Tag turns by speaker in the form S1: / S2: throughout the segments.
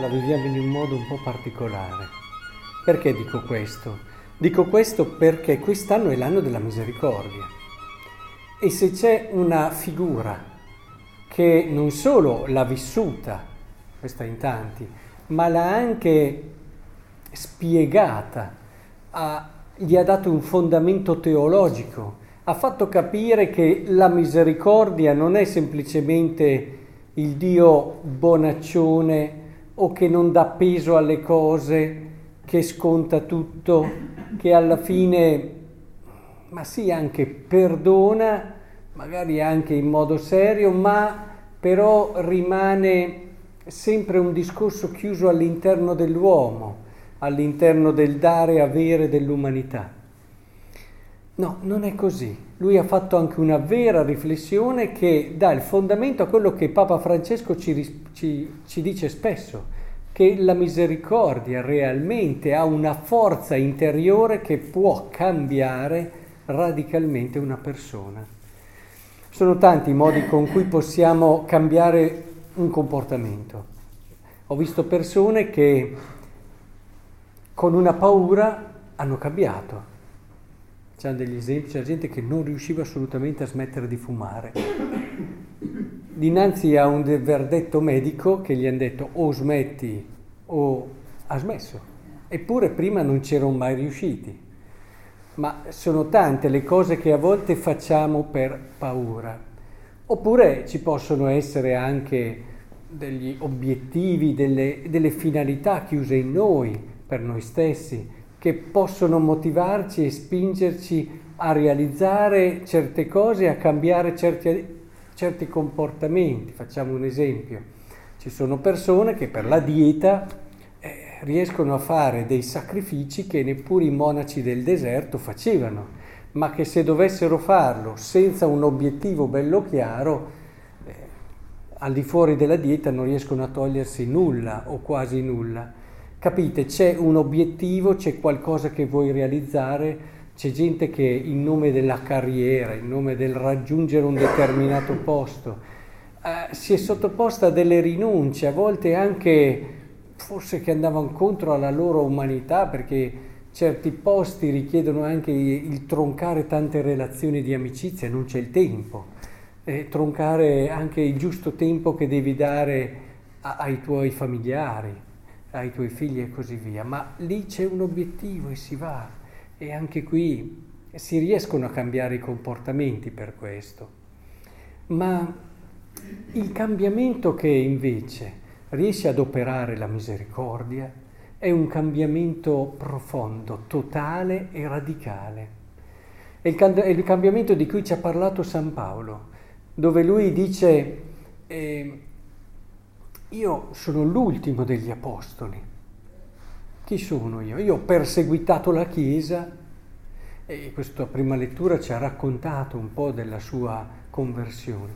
S1: la viviamo in un modo un po' particolare. Perché dico questo? Dico questo perché quest'anno è l'anno della misericordia. E se c'è una figura che non solo l'ha vissuta, questa in tanti, ma l'ha anche spiegata, ha, gli ha dato un fondamento teologico, ha fatto capire che la misericordia non è semplicemente il Dio bonaccione o che non dà peso alle cose, che sconta tutto, che alla fine, ma sì, anche perdona, magari anche in modo serio, ma però rimane sempre un discorso chiuso all'interno dell'uomo, all'interno del dare e avere dell'umanità. No, non è così. Lui ha fatto anche una vera riflessione che dà il fondamento a quello che Papa Francesco ci, ci, ci dice spesso, che la misericordia realmente ha una forza interiore che può cambiare radicalmente una persona. Sono tanti i modi con cui possiamo cambiare un comportamento. Ho visto persone che con una paura hanno cambiato. C'è degli esempi, c'è gente che non riusciva assolutamente a smettere di fumare. Dinanzi a un verdetto medico che gli hanno detto o smetti o ha smesso. Eppure prima non c'erano mai riusciti. Ma sono tante le cose che a volte facciamo per paura. Oppure ci possono essere anche degli obiettivi, delle, delle finalità chiuse in noi, per noi stessi, che possono motivarci e spingerci a realizzare certe cose, a cambiare certi, certi comportamenti. Facciamo un esempio. Ci sono persone che per la dieta eh, riescono a fare dei sacrifici che neppure i monaci del deserto facevano, ma che se dovessero farlo senza un obiettivo bello chiaro, eh, al di fuori della dieta non riescono a togliersi nulla o quasi nulla. Capite, c'è un obiettivo, c'è qualcosa che vuoi realizzare, c'è gente che in nome della carriera, in nome del raggiungere un determinato posto, eh, si è sottoposta a delle rinunce, a volte anche forse che andavano contro alla loro umanità, perché certi posti richiedono anche il troncare tante relazioni di amicizia, non c'è il tempo, eh, troncare anche il giusto tempo che devi dare a, ai tuoi familiari ai tuoi figli e così via, ma lì c'è un obiettivo e si va e anche qui si riescono a cambiare i comportamenti per questo. Ma il cambiamento che invece riesce ad operare la misericordia è un cambiamento profondo, totale e radicale. È il, cambiamento di cui ci ha parlato San Paolo, dove lui dice eh, io sono l'ultimo degli apostoli. Chi sono io? Io ho perseguitato la Chiesa e questa prima lettura ci ha raccontato un po' della sua conversione.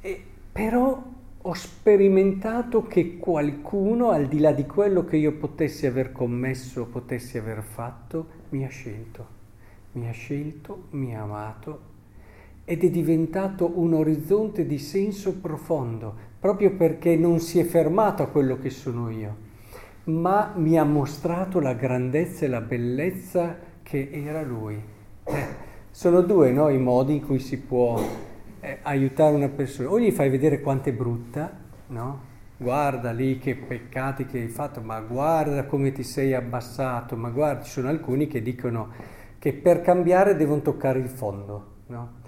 S1: E, però ho sperimentato che qualcuno, al di là di quello che io potessi aver commesso, potessi aver fatto, mi ha scelto. Mi ha scelto, mi ha amato ed è diventato un orizzonte di senso profondo, proprio perché non si è fermato a quello che sono io, ma mi ha mostrato la grandezza e la bellezza che era lui. Eh, sono due no, i modi in cui si può eh, aiutare una persona. O gli fai vedere quanto è brutta, no? Guarda lì che peccati che hai fatto, ma guarda come ti sei abbassato, ma guarda, ci sono alcuni che dicono che per cambiare devono toccare il fondo, no?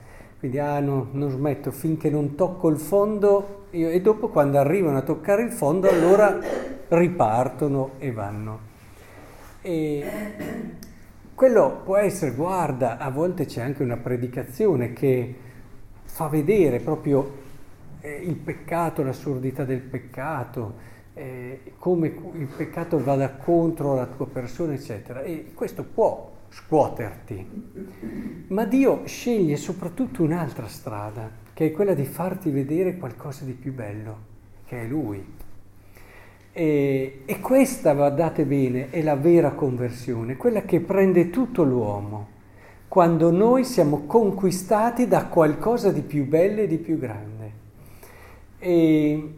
S1: Quindi ah, no, non smetto finché non tocco il fondo io, e dopo quando arrivano a toccare il fondo allora ripartono e vanno. E quello può essere, guarda, a volte c'è anche una predicazione che fa vedere proprio eh, il peccato, l'assurdità del peccato, eh, come il peccato vada contro la tua persona, eccetera. E questo può scuoterti. Ma Dio sceglie soprattutto un'altra strada, che è quella di farti vedere qualcosa di più bello, che è Lui. E, e questa, guardate bene, è la vera conversione, quella che prende tutto l'uomo, quando noi siamo conquistati da qualcosa di più bello e di più grande. E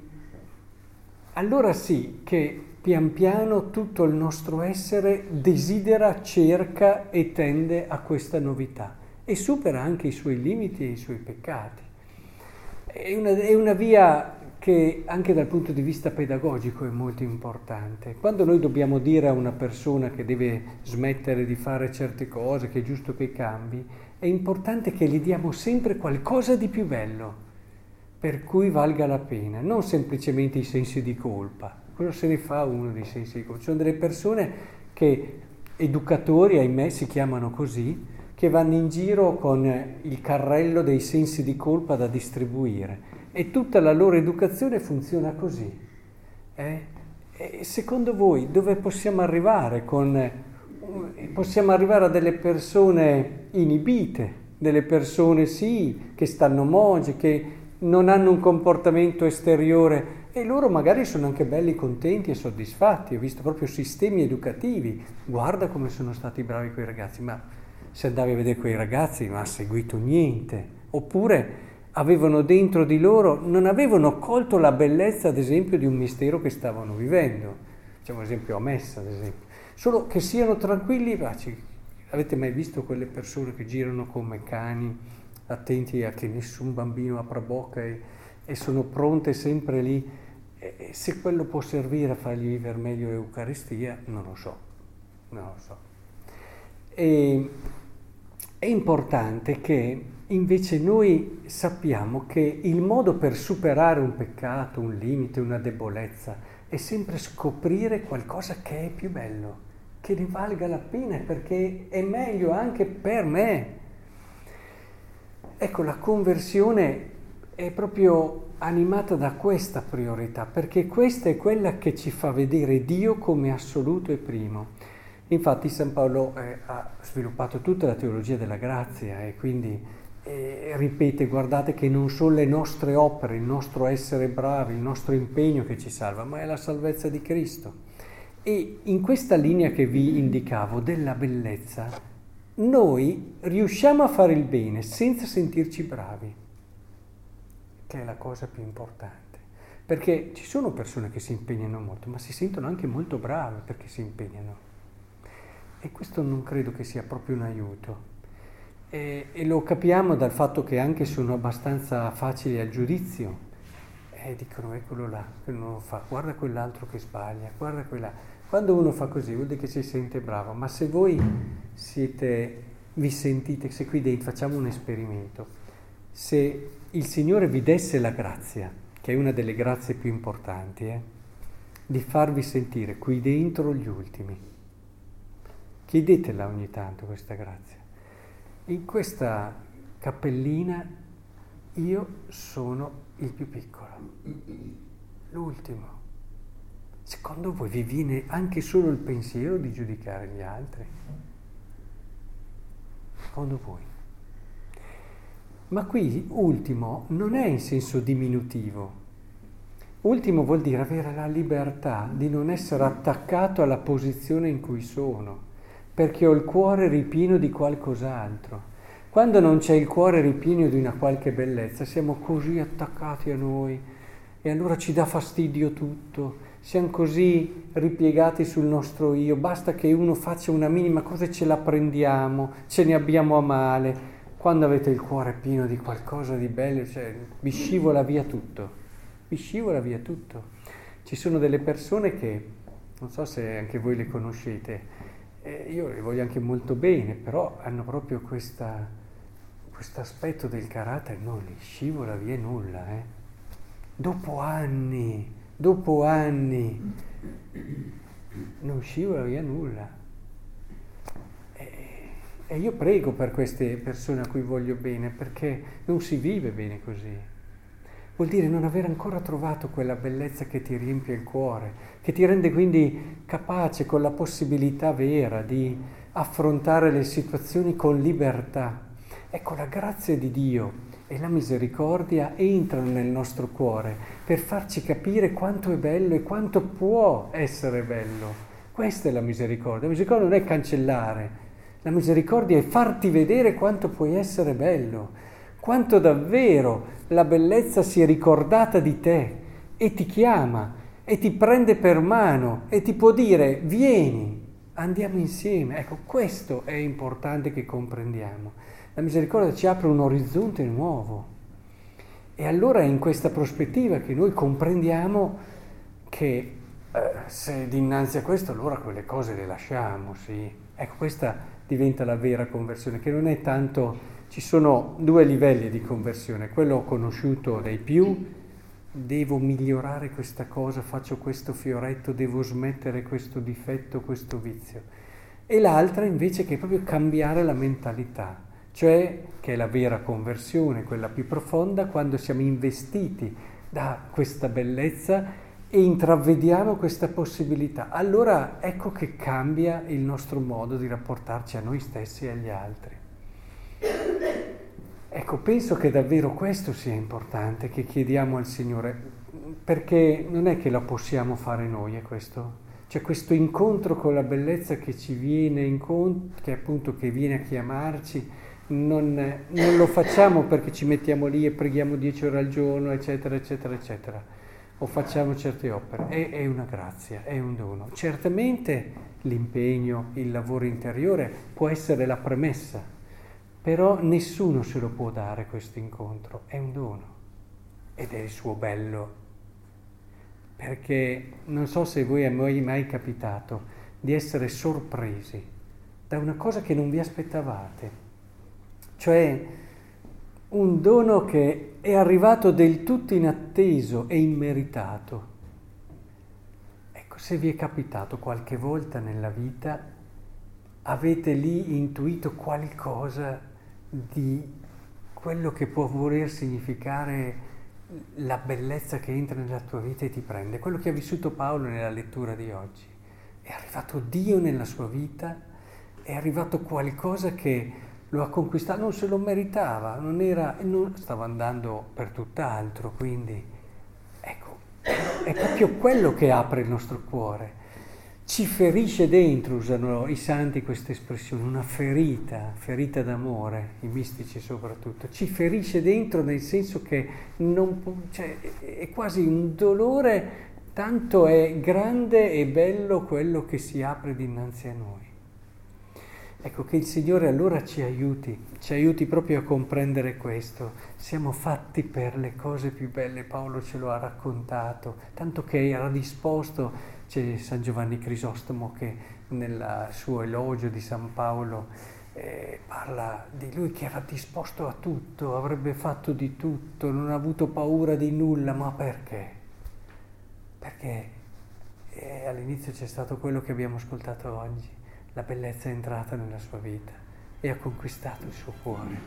S1: allora sì che pian piano tutto il nostro essere desidera, cerca e tende a questa novità e supera anche i suoi limiti e i suoi peccati. È una, è una via che anche dal punto di vista pedagogico è molto importante. Quando noi dobbiamo dire a una persona che deve smettere di fare certe cose, che è giusto che cambi, è importante che gli diamo sempre qualcosa di più bello, per cui valga la pena, non semplicemente i sensi di colpa. Cosa se ne fa uno di colpa? Ci sono delle persone che, educatori, ahimè, si chiamano così, che vanno in giro con il carrello dei sensi di colpa da distribuire e tutta la loro educazione funziona così. Eh? secondo voi dove possiamo arrivare? Con, possiamo arrivare a delle persone inibite, delle persone sì, che stanno moge, che non hanno un comportamento esteriore e loro magari sono anche belli contenti e soddisfatti. Ho visto proprio sistemi educativi. Guarda come sono stati bravi quei ragazzi, ma se andavi a vedere quei ragazzi non ha seguito niente. Oppure avevano dentro di loro, non avevano colto la bellezza, ad esempio, di un mistero che stavano vivendo. Facciamo esempio a messa, ad esempio. Solo che siano tranquilli paci. Avete mai visto quelle persone che girano come cani, attenti a che nessun bambino apra bocca e, e sono pronte sempre lì? E se quello può servire a fargli vivere meglio l'Eucaristia, non lo so. Non lo so. E, è importante che Invece noi sappiamo che il modo per superare un peccato, un limite, una debolezza, è sempre scoprire qualcosa che è più bello, che ne valga la pena perché è meglio anche per me. Ecco, la conversione è proprio animata da questa priorità, perché questa è quella che ci fa vedere Dio come assoluto e primo. Infatti San Paolo eh, ha sviluppato tutta la teologia della grazia e quindi e ripete, guardate che non sono le nostre opere, il nostro essere bravi, il nostro impegno che ci salva, ma è la salvezza di Cristo. E in questa linea che vi indicavo della bellezza, noi riusciamo a fare il bene senza sentirci bravi, che è la cosa più importante. Perché ci sono persone che si impegnano molto, ma si sentono anche molto brave perché si impegnano. E questo non credo che sia proprio un aiuto. E, e, lo capiamo dal fatto che anche sono abbastanza facili al giudizio. E dicono, eccolo là, che non lo fa, guarda quell'altro che sbaglia, guarda quella. Quando uno fa così vuol dire che si sente bravo, ma se voi siete, vi sentite, se qui dentro facciamo un esperimento, se il Signore vi desse la grazia, che è una delle grazie più importanti, eh, di farvi sentire qui dentro gli ultimi, chiedetela ogni tanto questa grazia in questa cappellina io sono il più piccolo, l'ultimo. Secondo voi vi viene anche solo il pensiero di giudicare gli altri? Secondo voi? Ma qui ultimo non è in senso diminutivo. Ultimo vuol dire avere la libertà di non essere attaccato alla posizione in cui sono perché ho il cuore ripieno di qualcos'altro. Quando non c'è il cuore ripieno di una qualche bellezza, siamo così attaccati a noi e allora ci dà fastidio tutto, siamo così ripiegati sul nostro io, basta che uno faccia una minima cosa e ce la prendiamo, ce ne abbiamo a male. Quando avete il cuore pieno di qualcosa di bello, cioè, vi scivola via tutto, vi scivola via tutto. Ci sono delle persone che, non so se anche voi le conoscete, eh, io le voglio anche molto bene, però hanno proprio questo aspetto del carattere, non li scivola via nulla. Eh. Dopo anni, dopo anni, non scivola via nulla. E, io prego per queste persone a cui voglio bene, perché non si vive bene così vuol dire non aver ancora trovato quella bellezza che ti riempie il cuore, che ti rende quindi capace con la possibilità vera di affrontare le situazioni con libertà. Ecco, la grazia di Dio e la misericordia entrano nel nostro cuore per farci capire quanto è bello e quanto può essere bello. Questa è la misericordia. La misericordia non è cancellare, la misericordia è farti vedere quanto puoi essere bello quanto davvero la bellezza sia ricordata di te e ti chiama e ti prende per mano e ti può dire vieni, andiamo insieme. Ecco, questo è importante che comprendiamo. La misericordia ci apre un orizzonte nuovo. E allora è in questa prospettiva che noi comprendiamo che eh, se dinanzi a questo allora quelle cose le lasciamo, sì. Ecco, questa diventa la vera conversione, che non è tanto... Ci sono due livelli di conversione, quello conosciuto dai più, devo migliorare questa cosa, faccio questo fioretto, devo smettere questo difetto, questo vizio. E l'altra invece che è proprio cambiare la mentalità, cioè che è la vera conversione, quella più profonda, quando siamo investiti da questa bellezza e intravediamo questa possibilità. Allora ecco che cambia il nostro modo di rapportarci a noi stessi e agli altri. Ecco, penso che davvero questo sia importante, che chiediamo al Signore, perché non è che lo possiamo fare noi, è questo. C'è questo incontro con la bellezza che ci viene incontro, che appunto che viene a chiamarci, non, non lo facciamo perché ci mettiamo lì e preghiamo dieci ore al giorno, eccetera, eccetera, eccetera, o facciamo certe opere. È, è una grazia, è un dono. Certamente l'impegno, il lavoro interiore può essere la premessa però nessuno se lo può dare questo incontro, è un dono ed è il suo bello. Perché non so se voi è mai capitato di essere sorpresi da una cosa che non vi aspettavate, cioè un dono che è arrivato del tutto inatteso e immeritato. Ecco, se vi è capitato qualche volta nella vita, avete lì intuito qualcosa di quello che può voler significare la bellezza che entra nella tua vita e ti prende, quello che ha vissuto Paolo nella lettura di oggi. È arrivato Dio nella sua vita, è arrivato qualcosa che lo ha conquistato, non se lo meritava, non era, non, stava andando per tutt'altro, quindi ecco, è proprio quello che apre il nostro cuore ci ferisce dentro, usano i santi questa espressione, una ferita, ferita d'amore, i mistici soprattutto, ci ferisce dentro nel senso che non, cioè, è quasi un dolore, tanto è grande e bello quello che si apre dinanzi a noi. Ecco che il Signore allora ci aiuti, ci aiuti proprio a comprendere questo. Siamo fatti per le cose più belle, Paolo ce lo ha raccontato, tanto che era disposto c'è San Giovanni Crisostomo che nel suo elogio di San Paolo eh, parla di lui che era disposto a tutto, avrebbe fatto di tutto, non ha avuto paura di nulla, ma perché? Perché eh, all'inizio c'è stato quello che abbiamo ascoltato oggi, la bellezza è entrata nella sua vita e ha conquistato il suo cuore.